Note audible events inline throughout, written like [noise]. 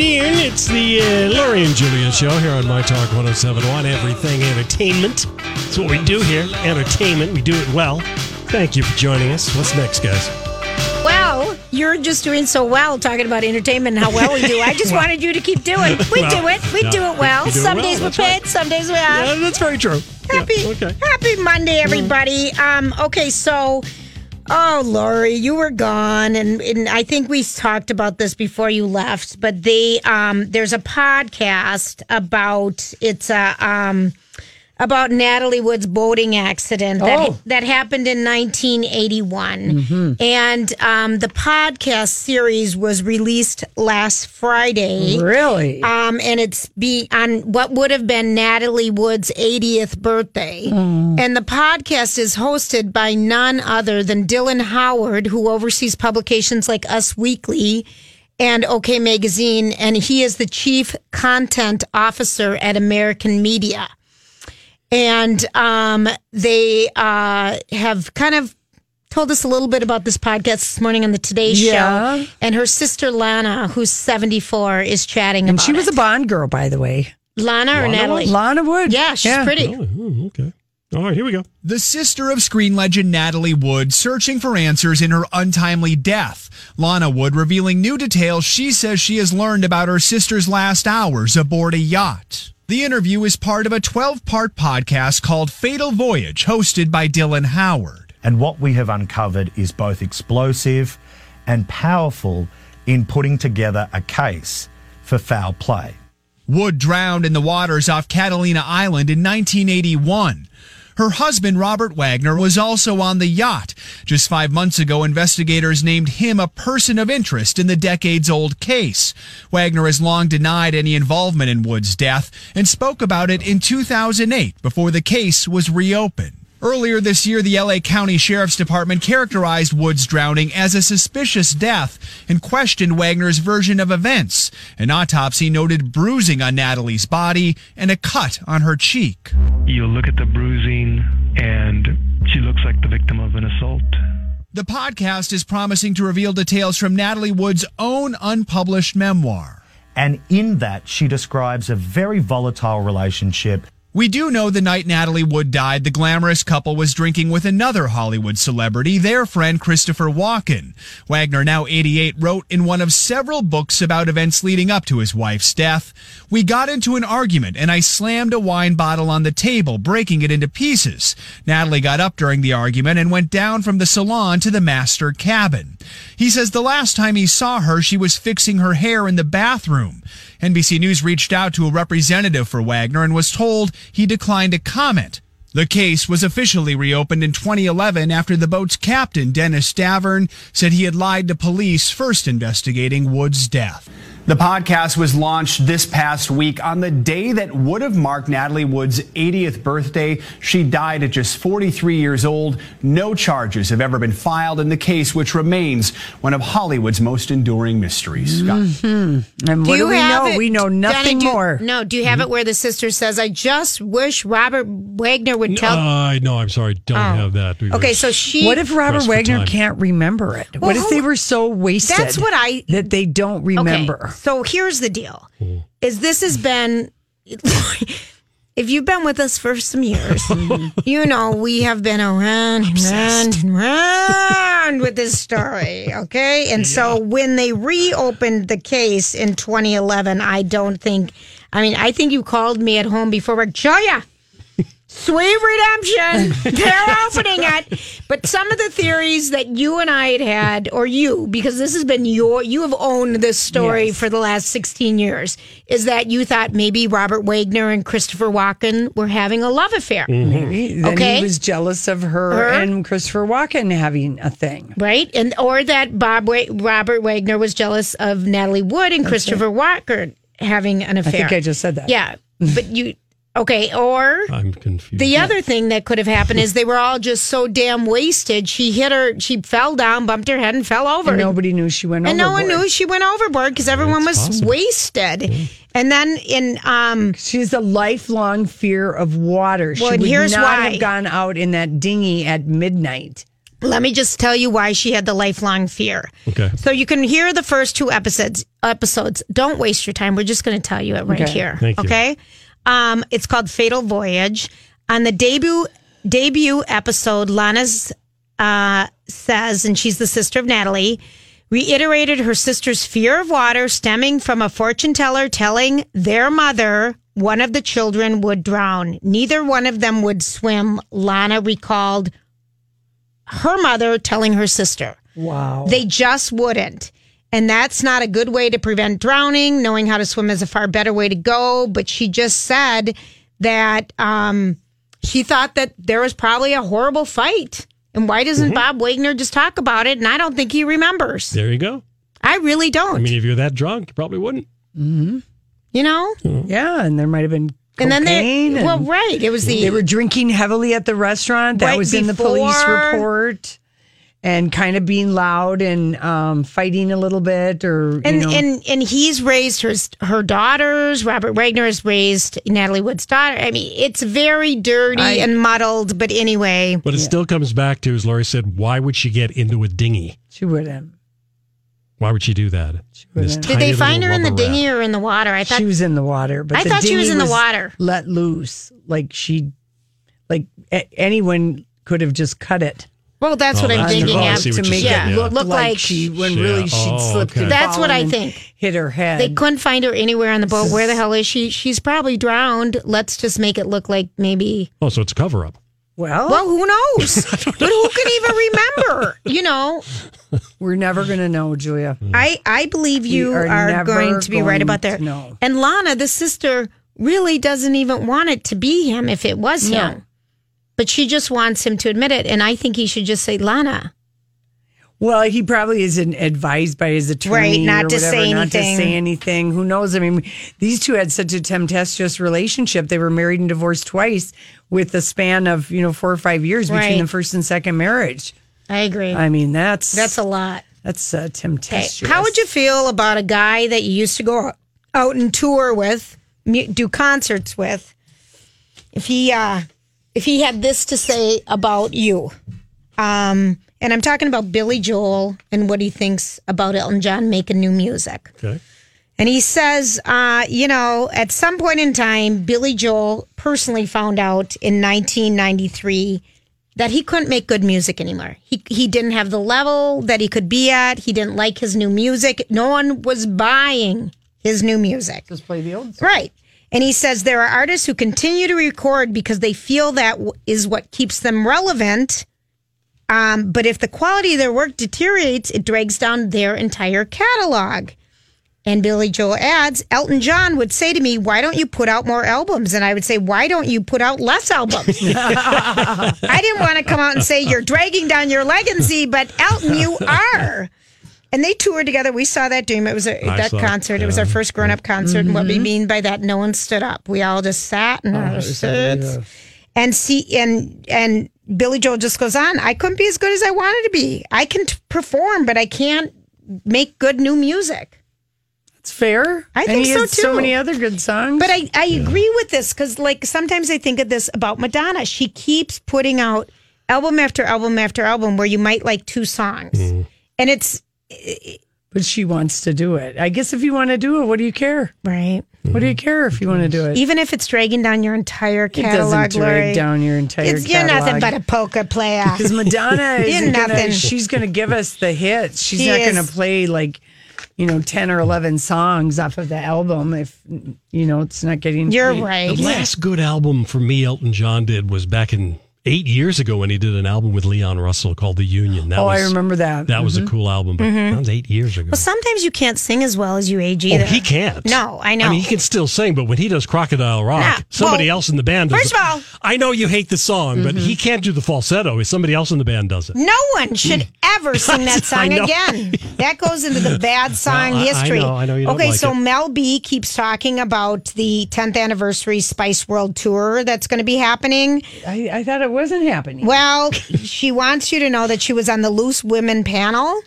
afternoon. It's the uh, Lori and Julia show here on My Talk 1071, Everything Entertainment. That's what we do here. Entertainment. We do it well. Thank you for joining us. What's next, guys? Well, you're just doing so well talking about entertainment and how well we do. I just [laughs] Well- wanted you to keep doing. We Well, do it. We no, do it well. we do it some well, days we're that's right. paid, some days we are. Yeah, that's very true. Yeah, Happy, okay. happy Monday, everybody. Um, okay, so, oh, Lori, you were gone, and, and I think we talked about this before you left. But they, um, there's a podcast about it's a um about Natalie Wood's boating accident that Oh. that happened in 1981, and um, the podcast series was released last Friday. Really? Um, and it's be on what would have been Natalie Wood's 80th birthday. And the podcast is hosted by none other than Dylan Howard, who oversees publications like Us Weekly and OK Magazine. And he is the chief content officer at American Media. And um, they uh, have kind of told us a little bit about this podcast this morning on the Today Yeah. Show. And her sister Lana, who's 74, is chatting and about she was it. a Bond girl, by the way. Lana or Natalie? was? Lana Wood. Yeah, she's pretty. Oh, oh, okay. All right, here we go. The sister of screen legend Natalie Wood searching for answers in her untimely death. Lana Wood revealing new details she says she has learned about her sister's last hours aboard a yacht. The interview is part of a 12 part podcast called Fatal Voyage, hosted by Dylan Howard. And what we have uncovered is both explosive and powerful in putting together a case for foul play. Wood drowned in the waters off Catalina Island in 1981. Her husband, Robert Wagner, was also on the yacht. Just five months ago, investigators named him a person of interest in the decades old case. Wagner has long denied any involvement in Wood's death and spoke about it in 2008 before the case was reopened. Earlier this year, the LA County Sheriff's Department characterized Wood's drowning as a suspicious death and questioned Wagner's version of events. An autopsy noted bruising on Natalie's body and a cut on her cheek. You look at the bruising, and she looks like the victim of an assault. The podcast is promising to reveal details from Natalie Wood's own unpublished memoir. And in that, she describes a very volatile relationship We do know the night Natalie Wood died, the glamorous couple was drinking with another Hollywood celebrity, their friend Christopher Walken. Wagner, now 88, wrote in one of several books about events leading up to his wife's death. We got into an argument and I slammed a wine bottle on the table, breaking it into pieces. Natalie got up during the argument and went down from the salon to the master cabin. He says the last time he saw her, she was fixing her hair in the bathroom. NBC News reached out to a representative for Wagner and was told he declined to comment. The case was officially reopened in 2011 after the boat's captain, Dennis Davern, said he had lied to police first investigating Wood's death. The podcast was launched this past week on the day that would have marked Natalie Wood's 80th birthday. She died at just 43 years old. No charges have ever been filed in the case, which remains one of Hollywood's most enduring mysteries. Scott. And what do we know? it- we know Danny, nothing do- more. No, do you have it where the sister says, I just wish Robert Wagner would tell. Uh, no, I'm sorry. Don't Oh. have that. We okay, so she. What if Robert Wagner can't remember it? Well, what if they were so wasted? That's what I- that they don't remember. Okay, so here's the deal: is this has been [laughs] if you've been with us for some years, [laughs] you know we have been around and round and round with this story. Okay. And so when they reopened the case in 2011, I don't think, I mean, I think you called me at home before work, Julia. Sweet redemption. They're [laughs] opening it. But some of the theories that you and I had had, or you, because this has been your, you have owned this story Yes. for the last 16 years, is that you thought maybe Robert Wagner and Christopher Walken were having a love affair. Mm-hmm. Maybe. Then Okay. he was jealous of her, Her? and Christopher Walken having a thing. Right? And or that Bob Wa- Robert Wagner was jealous of Natalie Wood and Christopher Walken having an affair. I think I just said that. Yeah. [laughs] But you okay, or I'm confused. The other thing that could have happened is they were all just so damn wasted. She hit her, she fell down, bumped her head, and fell over. And nobody knew she went And no one overboard. knew she went overboard because everyone was possible. wasted. And then in um, She has a lifelong fear of water. Well, she and would here's not why. have gone out in that dinghy at midnight. let me just tell you why she had the lifelong fear. Okay. So you can hear the first two episodes. Episodes. Don't waste your time. We're just going to tell you it right Okay. here. Thank you. Okay. Um, it's called Fatal Voyage. On the debut debut episode, Lana's uh, says, and she's the sister of Natalie, reiterated her sister's fear of water stemming from a fortune teller telling their mother one of the children would drown. Neither one of them would swim. Lana recalled her mother telling her sister. Wow. They just wouldn't. And that's not a good way to prevent drowning. Knowing how to swim is a far better way to go. But she just said that um, she thought that there was probably a horrible fight. And why doesn't Bob Wagner just talk about it? And I don't think he remembers. There you go. I really don't. I mean, if you're that drunk, you probably wouldn't. you know? yeah, and there might have been And then cocaine they, and well, right. It was the, they were drinking heavily at the restaurant. That Right was in the police report. And kind of being loud and um, fighting a little bit, or and, you know, and and he's raised her her daughters. Robert Wagner has raised Natalie Wood's daughter. I mean, it's very dirty I- and muddled. But anyway, But it still comes back to, as Laurie said, why would she get into a dinghy? she wouldn't. Why would she do that? This wouldn't. Did they find her in the dinghy raft. or in the water? I thought she was in the water, but I the thought she was in the water. let loose. Like she, like a- anyone could have just cut it. Well, that's Oh, what I'm that's thinking. Oh, of. to you're make saying, it yeah. look, Look like, like- she when Yeah. really oh, she'd Oh, slipped okay. That's what I think. Hit her head. They couldn't find her anywhere on the boat. Where the hell is she? She's probably drowned. Let's just make it look like maybe. Oh, so it's a cover up. well, Well, who knows? [laughs] but who can even remember? You know, [laughs] we're never gonna know, Julia. Hmm. I I believe you are are, going to be right about that. No. And Lana, the sister, really doesn't even want it to be him if it was No. him. But she just wants him to admit it. And I think he should just say, Lana. Well, he probably isn't advised by his attorney, Right, not or to whatever, say not to anything. say anything. Who knows? I mean, these two had such a tempestuous relationship. They were married and divorced twice, with a span of you know four or five years between the first and second marriage. I agree. I mean, that's That's a lot. that's uh, Okay. tempestuous. How would you feel about a guy that you used to go out and tour with, do concerts with, if he uh, if he had this to say about you? Um, and I'm talking about Billy Joel and what he thinks about Elton John making new music. Okay. And he says, uh, you know, at some point in time, Billy Joel personally found out in 1993 that he couldn't make good music anymore. He he didn't have the level that he could be at. He didn't like his new music. No one was buying his new music. just play the old? Right. And he says there are artists who continue to record because they feel that is what keeps them relevant. Um, but if the quality of their work deteriorates, it drags down their entire catalog. And Billy Joel adds, Elton John would say to me, Why don't you put out more albums? And I would say, Why don't you put out less albums? [laughs] I didn't want to come out and say, You're dragging down your legacy, but Elton, you are. And they toured together. We saw that dream. It was a, I that saw it, concert. It was our first grown up concert. And what we mean by that, no one stood up. We all just sat in our seats. And see, and and Billy Joel just goes on. I couldn't be as good as I wanted to be. I can t- perform, but I can't make good new music. It's fair. I And think he so, too. So many other good songs. But I, I agree with this because, like, sometimes I think of this about Madonna. She keeps putting out album after album after album where you might like two songs. And it's but she wants to do it. I guess if you want to do it, what do you care? right. What do you care if you want to do it? Even if it's dragging down your entire catalog, It catalog, doesn't drag Lori. down your entire It's, you're nothing but a polka player. Because Madonna [laughs] is nothing. she's going to give us the hits. She's She not going to play like, you know, 10 or 11 songs off of the album if, you know, it's not getting. You're played. right. The last good album for me, Elton John did was back in eight years ago when he did an album with Leon Russell called The Union. That Oh, was, I remember that. That was a cool album, but that was eight years ago. Well, sometimes you can't sing as well as you age Oh, he can't. No, I know. I mean, he can still sing, but when he does Crocodile Rock, Yeah, somebody well, else in the band does first it. of all- Mm-hmm. I know you hate the song, but he can't do the falsetto. if Somebody else in the band does it. No one should [laughs] ever sing that song again. That goes into the bad [laughs] song Well, I- I history. know- I know you don't okay, like so it. Mel B keeps talking about the 10th anniversary Spice World Tour that's going to be happening. I, I thought it wasn't happening. Well, she wants you to know that she was on the Loose Women panel.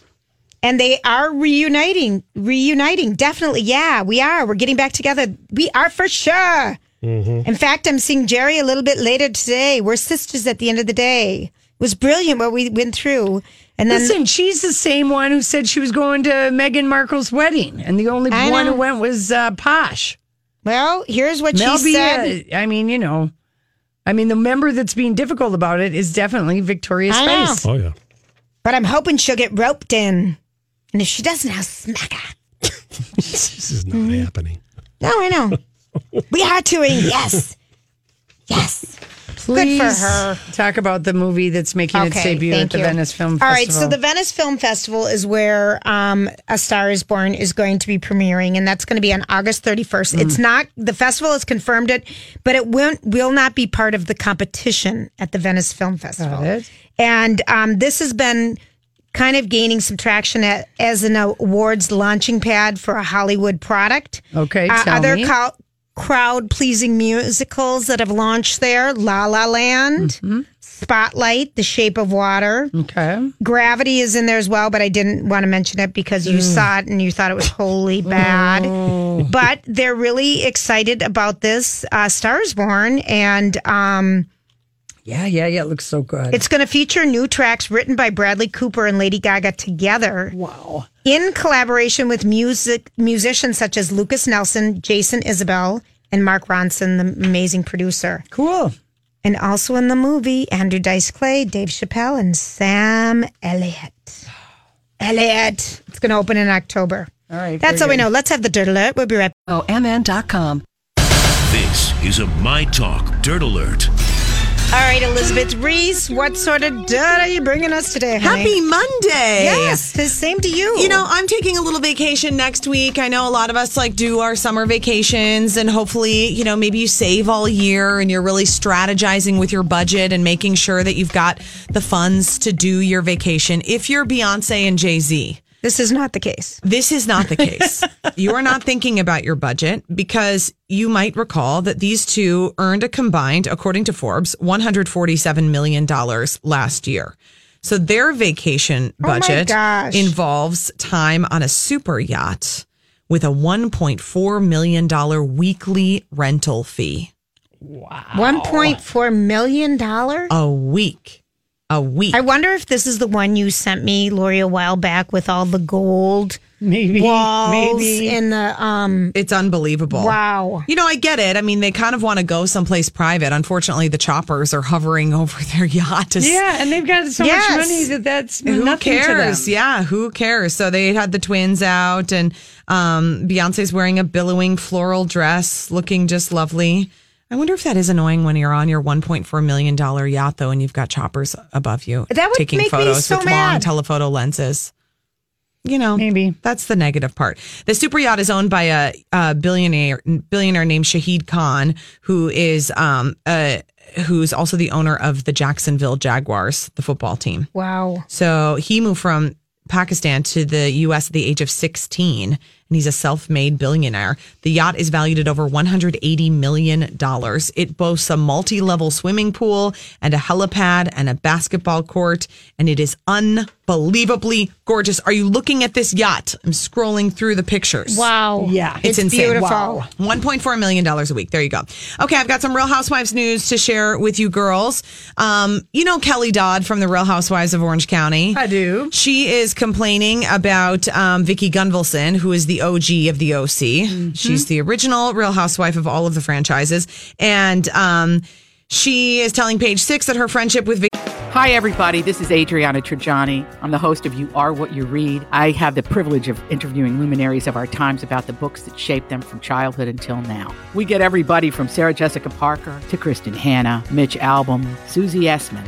And they are reuniting, reuniting. Definitely. Yeah, we are. We're getting back together. We are for sure. In fact, I'm seeing Geri a little bit later today. We're sisters at the end of the day. It was brilliant what we went through. And then Listen, she's the same one who said she was going to Meghan Markle's wedding, and the only I one know. who went was uh, Posh. Well, here's what Mel she B, said. I mean, you know, I mean, the member that's being difficult about it is definitely Victoria I know. Spice. Oh, yeah. But I'm hoping she'll get roped in. And if she doesn't, I'll smack her. [laughs] This is not Mm-hmm. happening. No, I know. [laughs] we are touring. Yes. Yes. Good for Please her. Talk about the movie that's making its debut at the you. Venice Film Festival. All right, so the Venice Film Festival is where um, A Star is Born is going to be premiering, and that's going to be on August 31st. It's Mm. not, the festival has confirmed it, but it won't, will not be part of the competition at the Venice Film Festival. And um, this has been kind of gaining some traction at, as an awards launching pad for a Hollywood product. Okay, Uh, other co- crowd pleasing musicals that have launched there La La Land, Mm-hmm. Spotlight, The Shape of Water. okay. Gravity is in there as well, but I didn't want to mention it because you saw it and you thought it was wholly bad. But they're really excited about this uh, Stars Born, and um, Yeah, yeah, yeah. It looks so good. it's going to feature new tracks written by Bradley Cooper and Lady Gaga together. wow. in collaboration with music musicians such as Lukas Nelson, Jason Isbell, and Mark Ronson, the amazing producer. Cool. And also in the movie, Andrew Dice Clay, Dave Chappelle, and Sam Elliott. [sighs] Elliott. It's going to open in October. All right. That's very all we know. Let's have the dirt alert. We'll be right Oh, MN.com. This is a My Talk Dirt Alert. All right, Elizabeth Ries, what sort of dirt are you bringing us today, honey? Happy Monday. Yes, the same to you. You know, I'm taking a little vacation next week. I know a lot of us like do our summer vacations and hopefully, you know, maybe you save all year and you're really strategizing with your budget and making sure that you've got the funds to do your vacation. If you're Beyonce and Jay-Z, this is not the case. this is not the case. [laughs] you are not thinking about your budget because you might recall that these two earned a combined, according to Forbes, $147 million last year. So their vacation Oh budget gosh. involves time on a super yacht with a $1.4 million weekly rental fee. Wow. $1.4 million? A week. A week. I wonder if this is the one you sent me, Lori, a while back with all the gold Maybe. walls Maybe. and the um. it's unbelievable. Wow. You know, I get it. I mean, they kind of want to go someplace private. Unfortunately, the choppers are hovering [laughs] over their yacht. To Yeah, and they've got so Yes. much money that that's Who nothing cares? to them. Yeah, who cares? So they had the twins out, and um, Beyonce's wearing a billowing floral dress, looking just lovely. I wonder if that is annoying when you're on your 1.4 million dollar yacht, though, and you've got choppers above you That would taking make me photos so with mad. long telephoto lenses. You know, Maybe. that's the negative part. The super yacht is owned by a, a billionaire billionaire named Shahid Khan, who is um uh who's also the owner of the Jacksonville Jaguars, the football team. Wow. So he moved from Pakistan to the U.S. at the age of 16, and he's a self made billionaire. The yacht is valued at over $180 million. It boasts a multi level swimming pool and a helipad and a basketball court, and it is unbelievably gorgeous. Are you looking at this yacht? I'm scrolling through the pictures. Wow. Yeah. It's, It's insane. beautiful. Wow. $1.4 million a week. There you go. Okay, I've got some Real Housewives news to share with you girls. Um, you know Kelly Dodd from the Real Housewives of Orange County. I do. She is complaining about um, Vicki Gunvalson, who is the the OG of the OC. She's the original Real Housewife of all of the franchises. And um, she is telling Page Six that her friendship with Vicki. Hi, everybody. This is Adriana Trigiani. I'm the host of You Are What You Read. I have the privilege of interviewing luminaries of our times about the books that shaped them from childhood until now. We get everybody from Sarah Jessica Parker to Kristin Hannah, Mitch Albom, Susie Essman,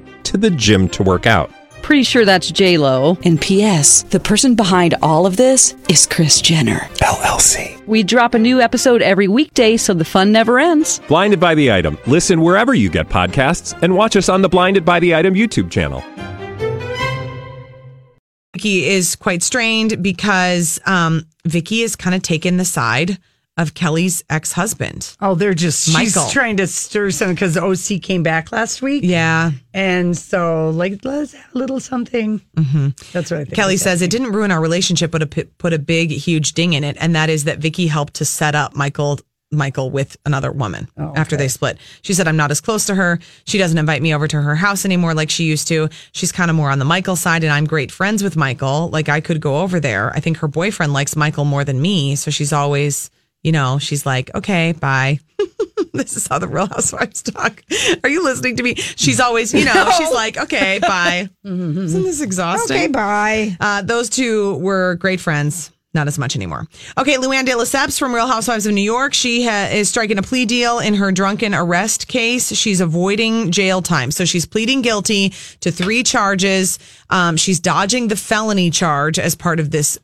to the gym to work out. Pretty sure that's J Lo. And P.S. The person behind all of this is Kris Jenner LLC. We drop a new episode every weekday, so the fun never ends. Blinded by the item. Listen wherever you get podcasts, and watch us on the Blinded by the Item YouTube channel. Vicki is quite strained because um, Vicki is kind of taken the side of Kelly's ex husband. Oh, they're just Michael. she's trying to stir something because OC came back last week. Yeah. And so, like, let's have a little something. Mm-hmm. That's what I think. Kelly says it didn't ruin our relationship, but it put a big, huge ding in it, and that is that Vicki helped to set up Michael. Michael with another woman Oh, after they split. She said, I'm not as close to her. She doesn't invite me over to her house anymore like she used to. She's kind of more on the Michael side, and I'm great friends with Michael. Like I could go over there. I think her boyfriend likes Michael more than me. So she's always, you know, she's like, okay, bye. [laughs] this is how the real housewives talk. Are you listening to me? She's always, you know, No. she's like, okay, bye. [laughs] Isn't this exhausting? Okay, bye. Uh, those two were great friends. Not as much anymore. Okay, Luann de Lesseps from Real Housewives of New York. She ha- is striking a plea deal in her drunken arrest case. She's avoiding jail time. So she's pleading guilty to three charges. Um, she's dodging the felony charge as part of this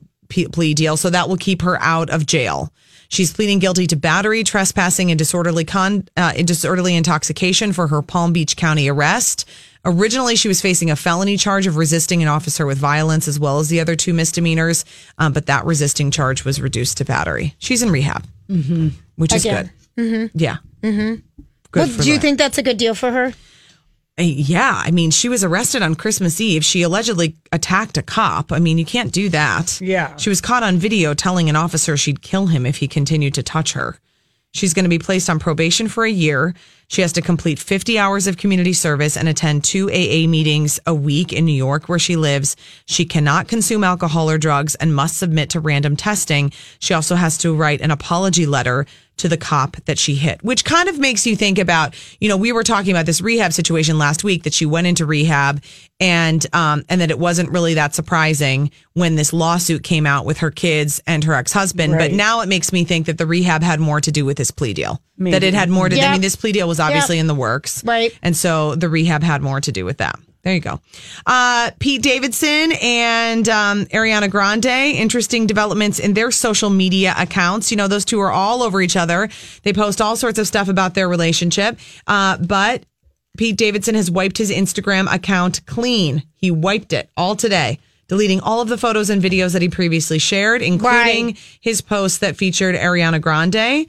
plea deal. So that will keep her out of jail. She's pleading guilty to battery, trespassing, and disorderly con uh, disorderly intoxication for her Palm Beach County arrest. Originally, she was facing a felony charge of resisting an officer with violence, as well as the other two misdemeanors. Um, but that resisting charge was reduced to battery. She's in rehab, Mm-hmm. which is Again. good. Yeah. Mm-hmm. Good Well, do you think that's a good deal for her? Uh, Yeah, I mean, she was arrested on Christmas Eve. She allegedly attacked a cop. I mean, you can't do that. Yeah. She was caught on video telling an officer she'd kill him if he continued to touch her. She's going to be placed on probation for a year. She has to complete 50 hours of community service and attend two AA meetings a week in New York, where she lives. She cannot consume alcohol or drugs and must submit to random testing. She also has to write an apology letter to the cop that she hit, which kind of makes you think about, you know, we were talking about this rehab situation last week that she went into rehab and um and that it wasn't really that surprising when this lawsuit came out with her kids and her ex-husband. But now it makes me think that the rehab had more to do with this plea deal. That it had more to do I mean, this plea deal was obviously Yep. in the works. Right. And so the rehab had more to do with that. There you go. Uh, Pete Davidson and um, Ariana Grande, interesting developments in their social media accounts. You know, those two are all over each other. They post all sorts of stuff about their relationship. Uh, but Pete Davidson has wiped his Instagram account clean. He wiped it all today, deleting all of the photos and videos that he previously shared, including his posts that featured Ariana Grande.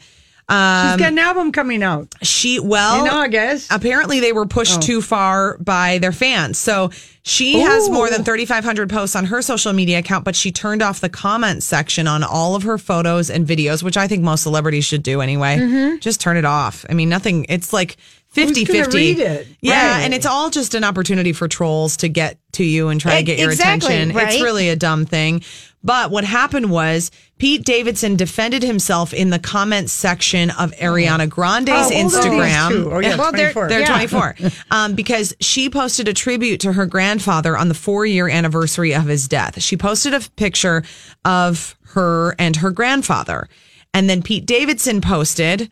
Um, She's got an album coming out. she well In August. Apparently, they were pushed Oh. too far by their fans. So she has more than 3,500 posts on her social media account, but she turned off the comment section on all of her photos and videos, which I think most celebrities should do anyway. Just turn it off. I mean, nothing. It's like 50 Mm-hmm. 50. read it? Yeah. Right. And it's all just an opportunity for trolls to get to you and try to E- get your exactly, attention. It's really a dumb thing. But what happened was Pete Davidson defended himself in the comments section of Ariana Grande's these Instagram. Oh, yeah, Well, they're- 24. They're Yeah. 24. [laughs] Um, because she posted a tribute to her grandfather on the four year anniversary of his death. She posted a picture of her and her grandfather. And then Pete Davidson posted,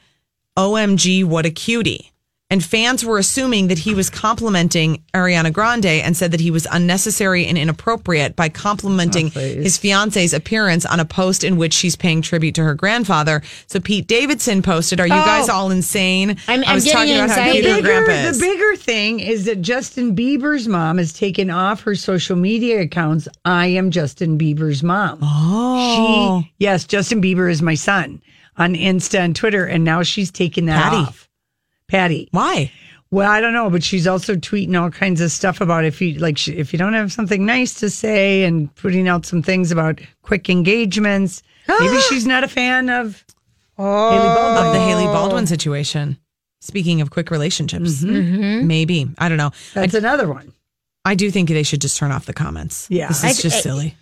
OMG, what a cutie. And fans were assuming that he was complimenting Ariana Grande and said that he was unnecessary and inappropriate by complimenting oh, his fiance's appearance on a post in which she's paying tribute to her grandfather. So Pete Davidson posted, Are you Oh. guys all insane? I'm- I was talking about how anxiety. cute bigger, grandpa the bigger thing is that Justin Bieber's mom has taken off her social media accounts. I am Justin Bieber's mom. Oh. She, yes, Justin Bieber is my son on Insta and Twitter, and now she's taken that Patty. off. Patty. Why? Well, I don't know, but she's also tweeting all kinds of stuff about if you like she, if you don't have something nice to say and putting out some things about quick engagements. Maybe she's not a fan of Hailey Baldwin. Of the Hailey Baldwin situation. Speaking of quick relationships, Mm-hmm. maybe. I don't know. That's another one. I do think they should just turn off the comments. Yeah. This I- is just I- silly.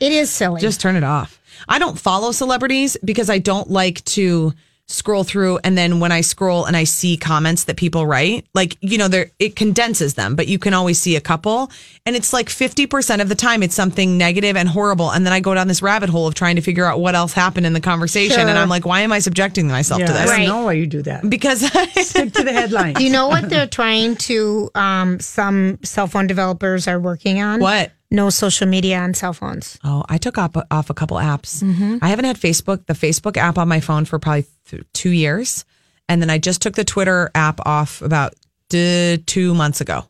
It is silly. Just turn it off. I don't follow celebrities because I don't like to scroll through and then when I scroll and I see comments that people write, like, you know, there it condenses them, but you can always see a couple. And it's like 50% of the time it's something negative and horrible. And then I go down this rabbit hole of trying to figure out what else happened in the conversation. Sure. And I'm like, why am I subjecting myself Yeah, to I this? don't Right. know why you do that. Because [laughs] Stick to the headlines. You know what they're trying to? Um, some cell phone developers are working on what? No social media on cell phones. Oh, I took off, off a couple apps. Mm-hmm. I haven't had Facebook, the Facebook app on my phone for probably th- two years. And then I just took the Twitter app off about uh, two months ago.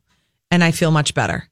And I feel much better.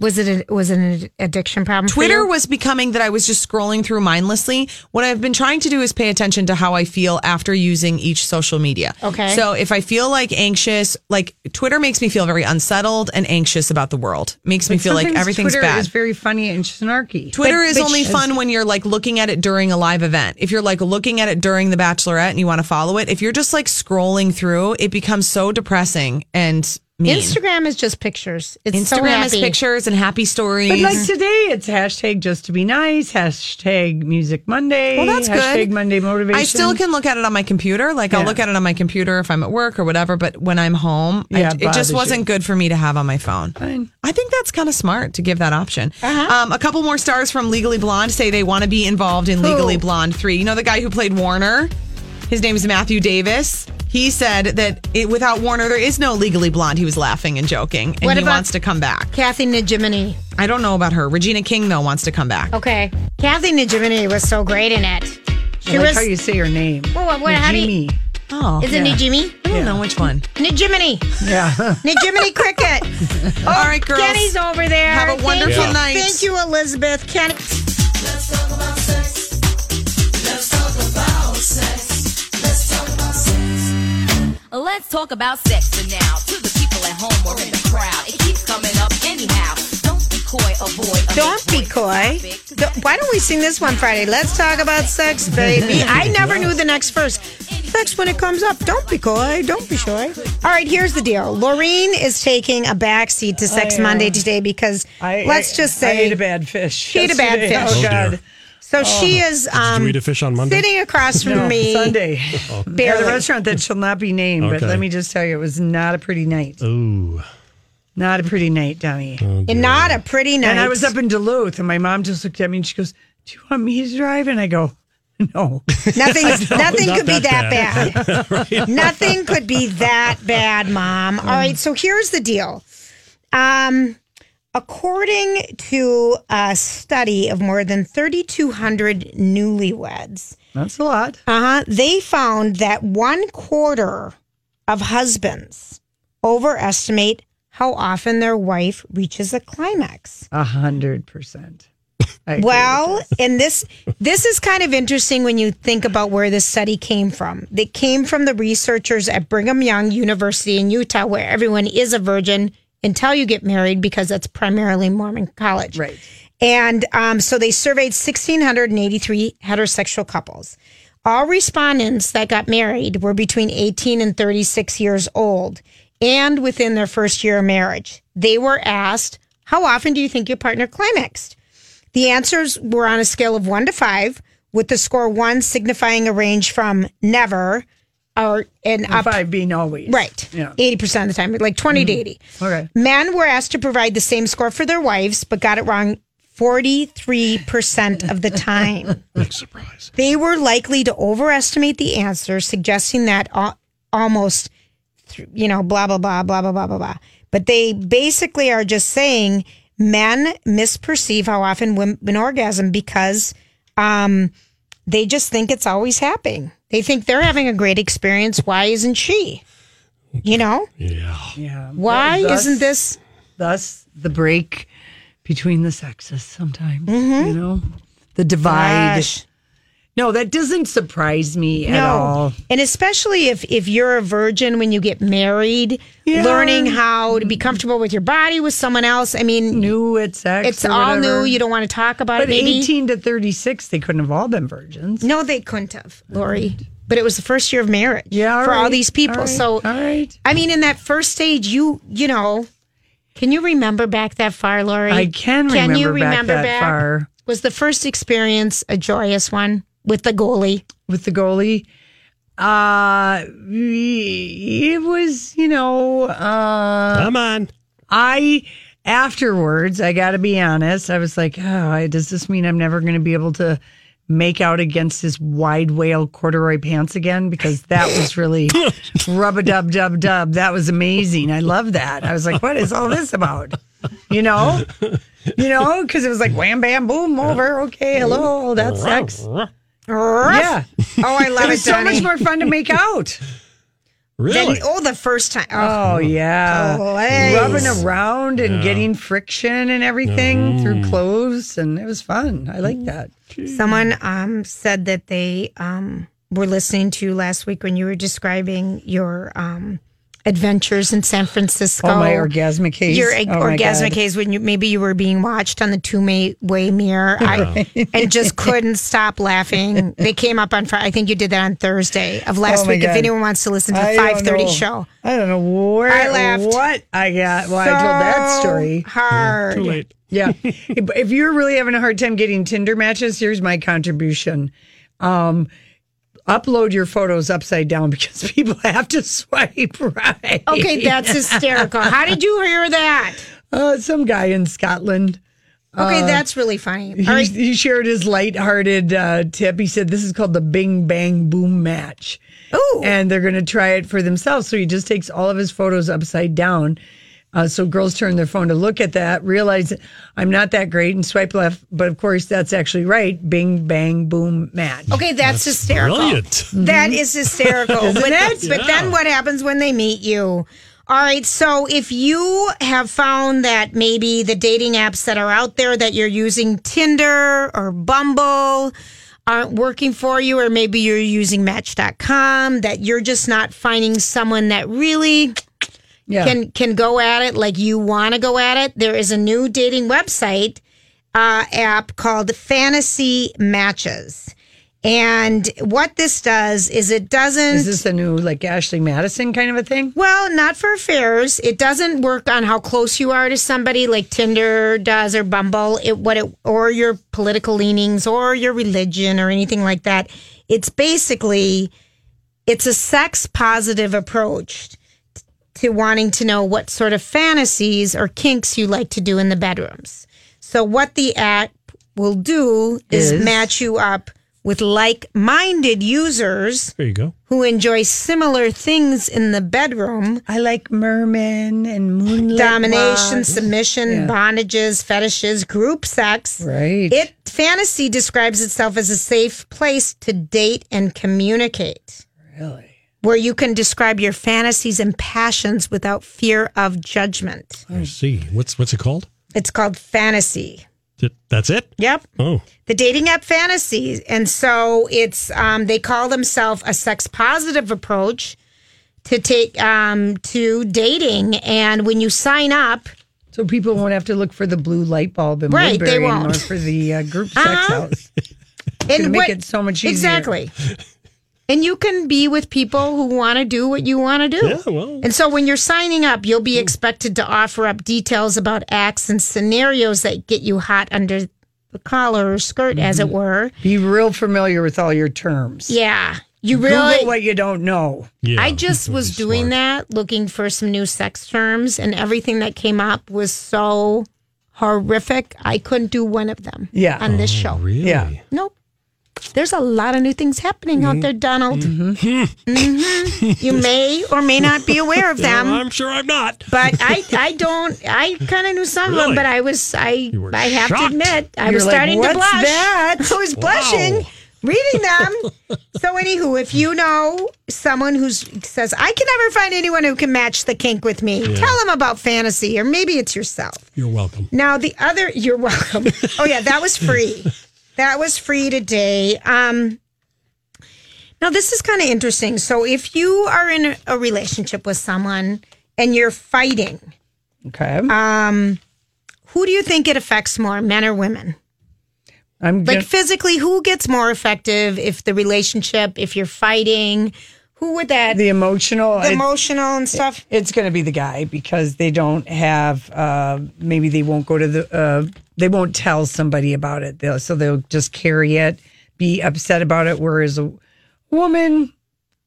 Was it a, was it an addiction problem? for Twitter you? was becoming that I was just scrolling through mindlessly. What I've been trying to do is pay attention to how I feel after using each social media. Okay. So if I feel like anxious, like Twitter makes me feel very unsettled and anxious about the world. Makes me feel like everything's Twitter bad. Twitter is very funny and snarky. Twitter But- is but only sh- fun when you're like looking at it during a live event. If you're like looking at it during the Bachelorette and you want to follow it, if you're just like scrolling through, it becomes so depressing and mean. Instagram is just pictures. It's so Instagram is pictures and happy stories. But like today, it's hashtag just to be nice, hashtag music Monday. well, that's hashtag good. Monday motivation. I still can look at it on my computer. Like I'll look at it on my computer if I'm at work or whatever. But when I'm home, I- Yeah, it it, just wasn't you. good for me to have on my phone. Fine. I think that's kind of smart to give that option. Uh-huh. Um, a couple more stars from Legally Blonde say they want to be involved in Legally Blonde 3. You know the guy who played Warner? His name is Matthew Davis. He said that it, without Warner, there is no Legally Blonde. He was laughing and joking, and What he about- wants to come back. Kathy Najimini. I don't know about her. Regina King, though, wants to come back. Okay, Kathy Najimini was so great in it. She I like was. how you say her name. Oh, what- what- how do you- Najimi. Oh, is it yeah. Najimi? I don't know which one. Najimini. Yeah. [laughs] Najimini Cricket. [laughs] All right, girls. Kenny's over there. Have a wonderful Thank you. night. Thank you, Elizabeth. Kenny. Let's talk about sex for now. To the people at home or in the crowd, it keeps coming up anyhow. Don't be coy, avoid. a Don't be coy. Why don't we sing this one Friday? Let's talk about sex, baby. [laughs] I never knew the next verse. Sex when it comes up. Don't be coy. Don't be shy. All right, here's the deal. Laureen is taking a backseat to Sex I, uh, Monday today because I, let's I- just I say ate a bad fish. She ate a bad yesterday. fish. Oh, Oh, God. Dear. so. She is um, you eat a fish on Monday? sitting across from No, me. Sunday. At a restaurant that shall not be named, but let me just tell you, it was not a pretty night. Ooh. Not a pretty night, Dummy. And not a pretty night. And I was up in Duluth, and my mom just looked at me and she goes, "Do you want me to drive?" And I go, "No." [laughs] Nothing. [laughs] nothing not could be that that bad. bad. [laughs] Nothing could be that bad, Mom. All right. So here's the deal. Um, according to a study of more than 3,200 newlyweds, That's a lot. uh huh, they found that one quarter of husbands overestimate how often their wife reaches a climax. A hundred percent. Well, this. and this this is kind of interesting when you think about where this study came from. It came from the researchers at Brigham Young University in Utah, where everyone is a virgin until you get married, because that's primarily Mormon college. Right. And um, so they surveyed 1,683 heterosexual couples. All respondents that got married were between 18 and 36 years old and within their first year of marriage. They were asked, How often do you think your partner climaxed? The answers were on a scale of one to five, with the score one signifying a range from never or and And up five being always right Yeah. eighty percent of the time, like twenty to eighty. Okay. Men were asked to provide the same score for their wives, but got it wrong forty three percent of the time. [laughs] Big surprise. They were likely to overestimate the answer, suggesting that al- almost th- you know, blah, blah, blah, blah, blah, blah, blah, blah. But they basically are just saying men misperceive how often women orgasm because um, they just think it's always happening. They think they're having a great experience. Why isn't she? You know? Yeah. Yeah. Why Thus- isn't this? Thus, the break between the sexes sometimes, Mhm. you know, the divide. Gosh. No, that doesn't surprise me at all. And especially if if you're a virgin when you get married, Yeah. learning how to be comfortable with your body with someone else. I mean, new at sex. It's all whatever. new. You don't want to talk about But it. Maybe 18 to 36, they couldn't have all been virgins. no, they couldn't have, Lori. But it was the first year of marriage. Yeah, all for all right, these people. all right, so, all right. I mean, in that first stage, you you know, can you remember back that far, Lori? I can Can you remember back remember that far. Was the first experience a joyous one with the goalie? With the goalie? Uh, it was, you know, uh, Come on. I afterwards, I got to be honest, I was like, oh, does this mean I'm never going to be able to make out against his wide whale corduroy pants again? Because that was really rub a dub dub dub. That was amazing. I love that. I was like, what is all this about? You know, you know, because it was like wham bam boom over. Okay, hello, that's sex. Yeah. Oh, I love it it, was so Donnie. much more fun to make out. [laughs] Then, oh, the first time. Oh, Oh yeah, Please. rubbing around and Yeah. getting friction and everything through clothes, and it was fun. I like that. Someone um, said that they um, were listening to you last week when you were describing your um, adventures in San Francisco. Oh, my orgasmic haze. Your Oh, orgasmic God. haze when you maybe you were being watched on the two way mirror I, and just couldn't stop laughing. They came up on Friday. I think you did that on Thursday of last Oh, my week. If anyone wants to listen to the five thirty show, I don't know where I laughed what I got. Well, I told that story. hard. Too late. Yeah. [laughs] if if you're really having a hard time getting Tinder matches, here's my contribution. Um, upload your photos upside down because [laughs] people have to swipe [laughs] right. Okay, that's hysterical. How did you hear that? Uh, some guy in Scotland. Okay, Uh, that's really funny. He, right. he shared his lighthearted uh, tip. He said, This is called the Bing Bang Boom Match. Ooh. And they're going to try it for themselves. So he just takes all of his photos upside down. Uh, so girls turn their phone to look at that, realize I'm not that great, and swipe left. But of course, that's actually right. Bing Bang Boom Match. Okay, that's, hysterical. Brilliant. That is hysterical. [laughs] Isn't but, it? but then what happens when they meet you? All right, so if you have found that maybe the dating apps that are out there that you're using, Tinder or Bumble, aren't working for you, or maybe you're using Match.com, that you're just not finding someone that really Yeah. can can go at it like you want to go at it. There is a new dating website uh, app called Fantasy Matches. And what this does is it doesn't Is this a new, like Ashley Madison kind of a thing? well, not for affairs. It doesn't work on how close you are to somebody like Tinder does or Bumble. It what it or your political leanings or your religion or anything like that. It's basically it's a sex positive approach to wanting to know what sort of fantasies or kinks you like to do in the bedrooms. So what the app will do is, Is? match you up with like-minded users There you go. who enjoy similar things in the bedroom I like mermen and moonlit domination, walks. submission, Yeah. bondages, fetishes, group sex. Right. It fantasy describes itself as a safe place to date and communicate. Really? Where you can describe your fantasies and passions without fear of judgment. I see. What's what's it called? It's called fantasy. That's it. Yep. Oh, the dating app fantasy and so it's um, they call themselves a sex positive approach to take um, to dating and when you sign up So people won't have to look for the blue light bulb in Right, they won't. anymore for the uh, group [laughs] sex Uh-huh. house. Gonna make it so much easier. exactly and you can be with people who want to do what you want to do Yeah, well. and so when you're signing up you'll be expected to offer up details about acts and scenarios that get you hot under the collar or skirt as Mm-hmm. it were Be real familiar with all your terms. yeah you really Google what you don't know. yeah. I just was doing that, looking for some new sex terms, and everything that came up was so horrific. I couldn't do one of them Yeah. on this show. Really? Yeah. Nope. There's a lot of new things happening out there, Donald. Mhm. You may or may not be aware of [laughs] them. I'm sure I'm not. But I, I don't. I kind of knew some of them, but I was, I, were I have shocked. to admit, I You're was like, starting to "What's blush. that?" [laughs] I was blushing reading them. [laughs] so, anywho, if you know someone who says, "I can never find anyone who can match the kink with me," Yeah. tell them about fantasy, or maybe it's yourself. You're welcome. Now, the other, you're welcome. oh yeah, that was free. That was free today. Um, now this is kind of interesting. So, if you are in a, relationship with someone and you're fighting, Okay. um, who do you think it affects more, men or women? I'm Like gonna- physically, who gets more effective if the relationship, if you're fighting? Who would that? the emotional. the emotional and stuff. It's going to be the guy because they don't have. Uh, maybe they won't go to the. Uh, they won't tell somebody about it. They'll, so they'll just carry it, be upset about it. Whereas a woman,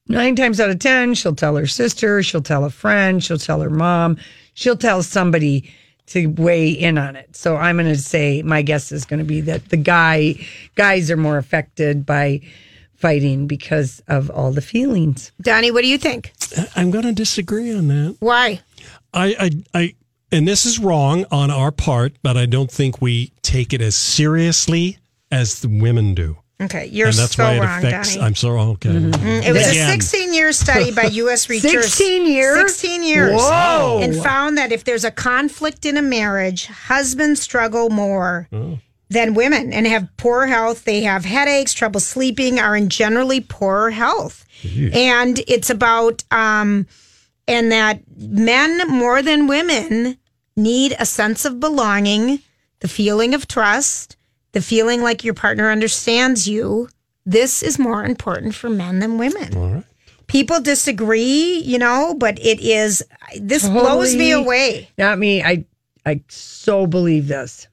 nine times out of ten, she'll tell her sister, she'll tell a friend, she'll tell her mom, she'll tell somebody to weigh in on it. So I'm going to say my guess is going to be that the guy guys are more affected by fighting because of all the feelings. Donnie, what do you think? I'm going to disagree on that. Why? I, I, I, and this is wrong on our part, but I don't think we take it as seriously as the women do. Okay, you're and that's so why it wrong, affects. Donnie. I'm so okay. Mm, It was Again. a 16 year study by [laughs] U.S. researchers. 16 years? 16 years. Whoa. And found that if there's a conflict in a marriage, husbands struggle more than women and have poor health. They have headaches, trouble sleeping, are in generally poorer health. And it's about, um, and that men more than women need a sense of belonging, the feeling of trust, the feeling like your partner understands you. This is more important for men than women. All right. People disagree, you know, but it is, this blows me away. Not me. I I so believe this.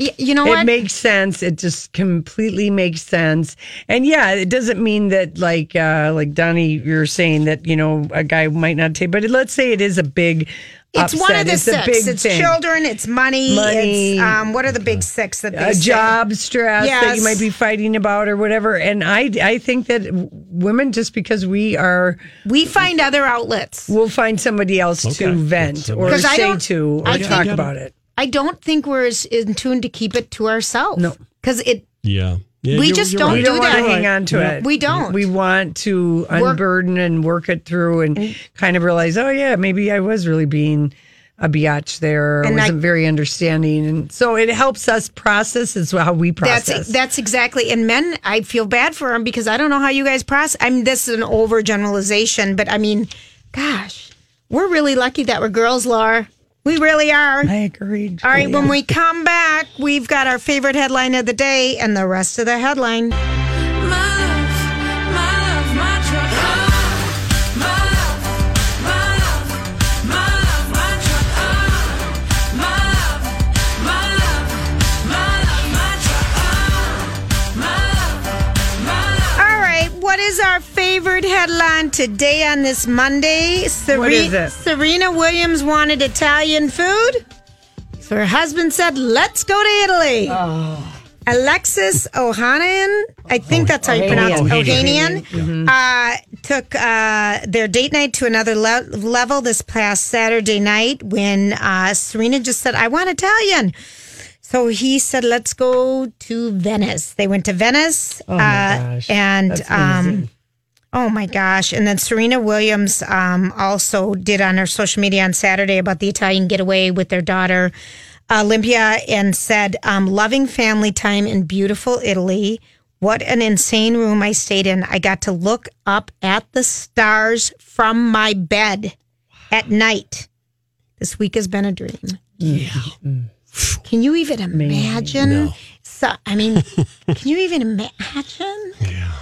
Y- You know it what? makes sense. It just completely makes sense. And yeah, it doesn't mean that like uh like Donnie, you're saying that, you know, a guy might not take but let's say it is a big it's one of the it's a six. big It's thing. children, it's money, Money. it's, um, what are the big six that they a say? job stress that you might be fighting about or whatever. And I I think that women just because we are We find other outlets. we'll find somebody else Okay. to vent or 'Cause I say to or I talk about it. I don't think we're as in tune to keep it to ourselves. No. Because it, Yeah. Yeah, We just don't right. We do don't want that. to hang on to Yeah. it. We don't. We want to Work- unburden and work it through and kind of realize, oh yeah, maybe I was really being a biatch there. I And wasn't very understanding, and so it helps us process. Is how we process. That's that's exactly. And men, I feel bad for them because I don't know how you guys process. I mean, this is an overgeneralization, but I mean, gosh, we're really lucky that we're girls, Laura. We really are. I agree. All right, when we come back, we've got our favorite headline of the day and the rest of the headline. What is our favorite headline today on this Monday? Sere- What is it? Serena Williams wanted Italian food. So her husband said, let's go to Italy. Oh. Alexis Ohanian, I think that's how you pronounce it, Ohanian. Ohanian, uh, took uh, their date night to another le- level this past Saturday night when uh, Serena just said, I want Italian. So he said, let's go to Venice. They went to Venice. Oh my uh, gosh. And, That's um, oh my gosh. And then Serena Williams um, also did on her social media on Saturday about the Italian getaway with their daughter, Olympia, and said, um, loving family time in beautiful Italy. What an insane room I stayed in. I got to look up at the stars from my bed at night. This week has been a dream. Yeah. Can you even imagine? No. So, I mean, can you even imagine? [laughs] Yeah.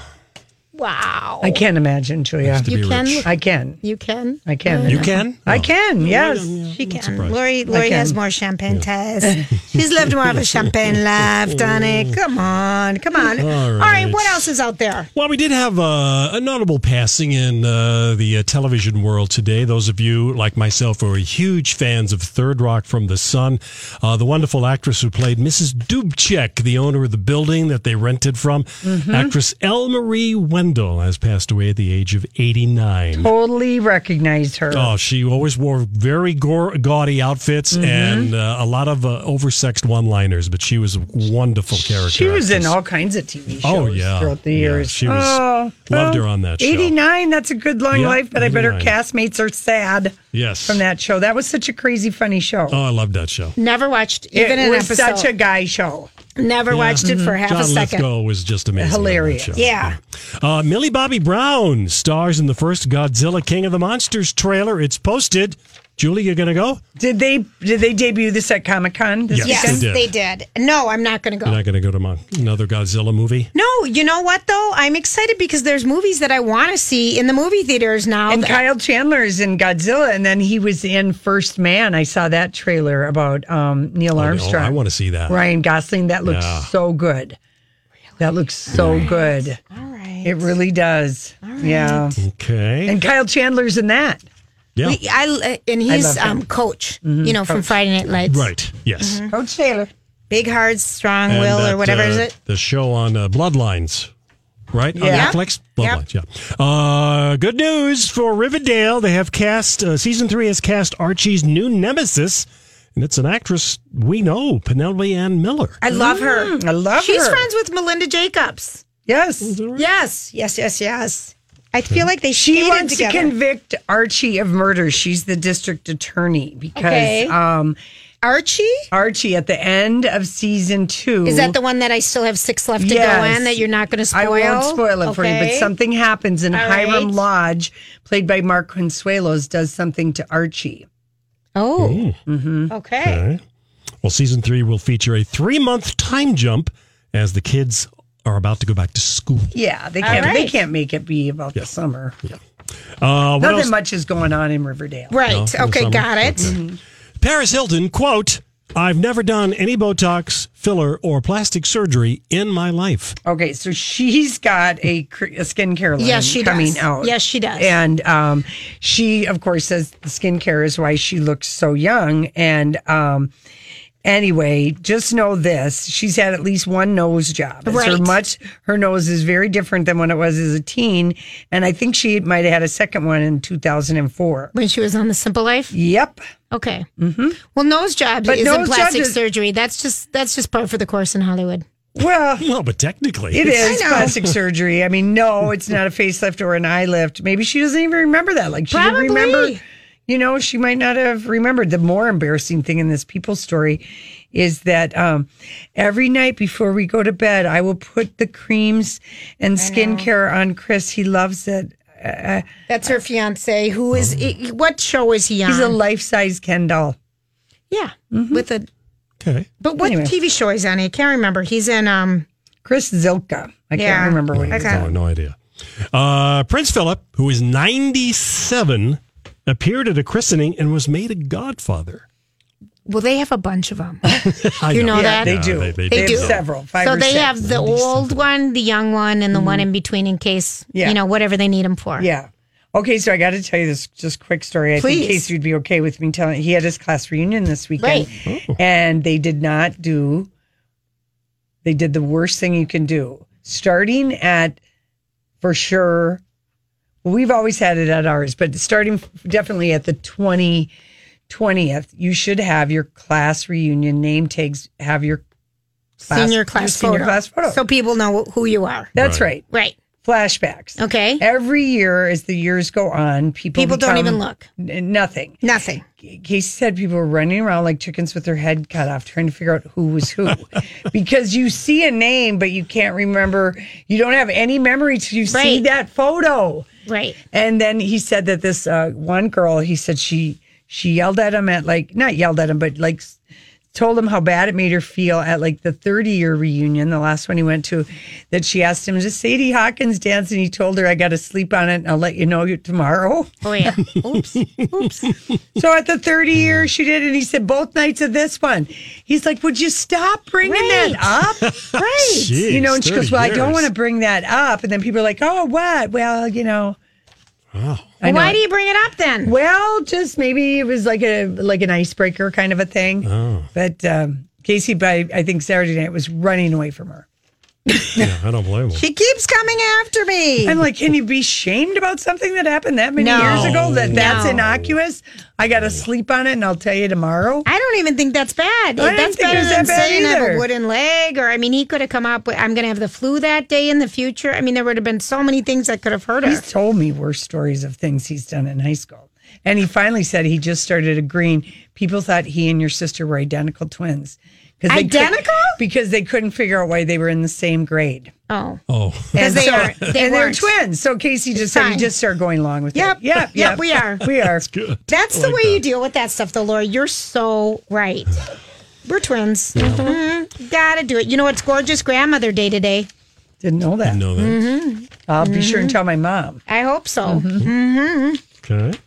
Wow. I can't imagine, Julia. You can rich. I can. You can. I can. You can? I can. Yes. She can. Lori, Lori can. has more champagne ties. [laughs] She's lived more of a champagne life, Donnie. Come on, come on. All All right, right. what else is out there? Well, we did have uh, a notable passing in uh, the uh, television world today. Those of you, like myself, who are huge fans of Third Rock from the Sun, uh, the wonderful actress who played Mrs. Dubček, the owner of the building that they rented from, Mhm. actress Elmarie Wendel, has passed away at the age of 89. Totally recognized her. Oh, she always wore very gore, gaudy outfits Mhm. and uh, a lot of uh, oversexed one-liners, but she was a wonderful character. She was in all kinds of TV shows Oh, yeah. throughout the Yeah, years. she was- oh, loved well, her on that show. 89, that's a good long Yeah, life, but I bet her castmates are sad Yes. from that show. That was such a crazy, funny show. Oh, I loved that show. Never watched even it an was episode. such a guy show. Never watched it for half John a second. Lithgow was just amazing. Hilarious. show. Yeah. Uh, Millie Bobby Brown stars in the first Godzilla King of the Monsters trailer. It's posted. Julie, you're gonna go? Did they did they debut this at Comic Con Yes, Yes, they they did. did. No, I'm not going to go. You're not gonna go to mon- another Godzilla movie? No, you know what though? I'm excited because there's movies that I want to see in the movie theaters now. And that- Kyle Chandler is in Godzilla, and then he was in First Man. I saw that trailer about um, Neil Oh, Armstrong. I want to see that. Ryan Gosling. That looks Yeah. so good. Really? That looks so good. All right. It really does. Yeah. Okay. And Kyle Chandler's in that. Yeah. We- I, and he's love him. um, coach, Mhm. you know, from Coach. Friday Night Lights. Right. Yes. Coach Taylor. Big Heart, Strong And Will, that, or whatever uh, is it? The show on uh, Bloodlines. Right Yeah. on Netflix, Bloodlines. Yeah. Uh, good news for Riverdale. They have cast uh, season three has cast Archie's new nemesis, and it's an actress we know, Penelope Ann Miller. I love her. I love She's her. She's friends with Melinda Jacobs. Yes. Yes, yes, yes, yes. I feel like they She skated wants together. to convict Archie of murder. She's the district attorney because Okay. um, Archie? Archie at the end of season two. Is that the one that I still have six left to go Yes. in that you're not going to spoil? I won't spoil it for you, but something happens and All Hiram right. Lodge, played by Mark Consuelos, does something to Archie. Oh, Mm-hmm. okay. Okay. Well, season three will feature a three month time jump as the kids are about to go back to school. Yeah, they can't. They can't make it be about the summer. Uh, what Nothing else? much is going on in Riverdale. Right. No, in okay, got it. Mm-hmm. Paris Hilton, quote, I've never done any Botox, filler, or plastic surgery in my life. Okay, so she's got a, a skincare line Yes, she coming does. out. Yes, she does. And um, she, of course, says the skincare is why she looks so young. And um, anyway, just know this: she's had at least one nose job. It's Her Right. much her nose is very different than when it was as a teen, and I think she might have had a second one in two thousand and four. When she was on the Simple Life. Yep. Okay. Mm-hmm. Well, nose jobs But isn't nose plastic jobs is- surgery. That's just that's just part for the course in Hollywood. Well, [laughs] Well, but technically, it's- plastic surgery. I mean, no, it's not a facelift or an eye lift. Maybe she doesn't even remember that. Like she Probably. didn't remember. You know, she might not have remembered. The more embarrassing thing in this people story is that um, every night before we go to bed, I will put the creams and skincare on Chris. He loves it. Uh, That's her fiance. Who is? What show is he on? he's a life size Ken doll. yeah, with a. Okay. But what Anyway. TV show is he on? I can't remember. He's in. Um. Chris Zylka. I Yeah. can't remember what he was Okay. No, no idea. Uh, Prince Philip, who is 97, appeared at a christening and was made a godfather. Well, they have a bunch of them. [laughs] You know Yeah, that? they Yeah, do. they- They, they They have do. several. Five so or they six. have the old one, the young one, and the mm-hmm. one in between in case Yeah. you know whatever they need them for. Yeah. Okay, so I got to tell you this just quick story. I Please. think Casey would be okay with me telling. He had his class reunion this weekend, Right. Oh. and they did not do. They did the worst thing you can do. Starting at, for sure. Well, we've always had it at ours, but starting definitely at the 20, 20th, you should have your class reunion name tags. Have your class, Senior your class senior photo. class photo. So people know who you are. That's right. Right. Flashbacks. Okay. Every year, as the years go on, people People don't become- even look. N- nothing. Nothing. Casey said people were running around like chickens with their head cut off, trying to figure out who was who, [laughs] because you see a name, but you can't remember. You don't have any memory till you see Right. that photo. Right. And then he said that this uh, one girl, he said she she yelled at him at like not yelled at him, but like told him how bad it made her feel at like the 30 year reunion, the last one he went to, that she asked him, Does Sadie Hawkins dance? And he told her, I got to sleep on it and I'll let you know tomorrow. Oh, yeah. [laughs] Oops. Oops. So at the 30 year, she did, and he said, Both nights of this one. He's like, Would you stop bringing Right. that up? [laughs] Right. Jeez, you know, and she goes, 30 Well, I don't want to bring that up. And then people are like, Oh, what? Well, you know. Wow. I know. Why do you bring it up then? Well, just maybe it was like a like an icebreaker kind of a thing. Oh. But um, Casey, by I think Saturday night was running away from her. Yeah, I don't blame him. She keeps coming after me. I'm like, can you be shamed about something that happened that many No. years ago? That that's No. innocuous. I got to sleep on it, and I'll tell you tomorrow. I don't even think that's bad. I that's think better than that bad saying I have a wooden leg, or I mean, he could have come up with, I'm going to have the flu that day in the future. I mean, there would have been so many things that could have hurt her. He's told me worse stories of things he's done in high school. And he finally said he just started agreeing. People thought he and your sister were identical twins. 'Cause they couldn't- Identical? Because they couldn't figure out why they were in the same grade. Oh. Oh. Because And they so- aren't. They and they're twins. So Casey just said he Fine. just started going along with Yep. it. Yep. Yep, yep. we are. We are. That's good. That's I the like way that. you deal with that stuff, though, Laura. You're so right. We're twins. Mhm. Gotta do it. You know what's gorgeous? Grandmother Day today. Didn't know that. Didn't know that. Mm-hmm. I'll be sure and tell my mom. I hope so. Mm-hmm. hmm Okay.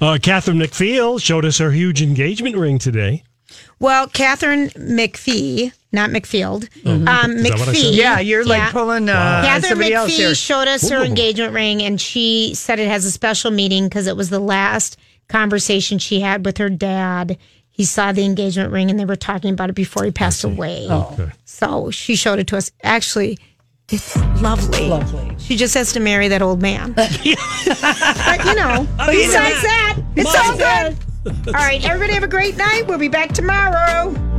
Uh, Catherine McPhail showed us her huge engagement ring today. Well, Catherine McPhee, not McField, um, Is that what I said? McPhee. Yeah, you're like pulling, uh, Catherine somebody else here. McPhee showed us her Ooh. engagement ring, and she said it has a special meaning because it was the last conversation she had with her dad. He saw the engagement ring, and they were talking about it before he passed away. Okay. So she showed it to us. Actually, it's lovely. Lovely. She just has to marry that old man. [laughs] but you know, besides that, it's all good. All right, everybody have a great night. We'll be back tomorrow.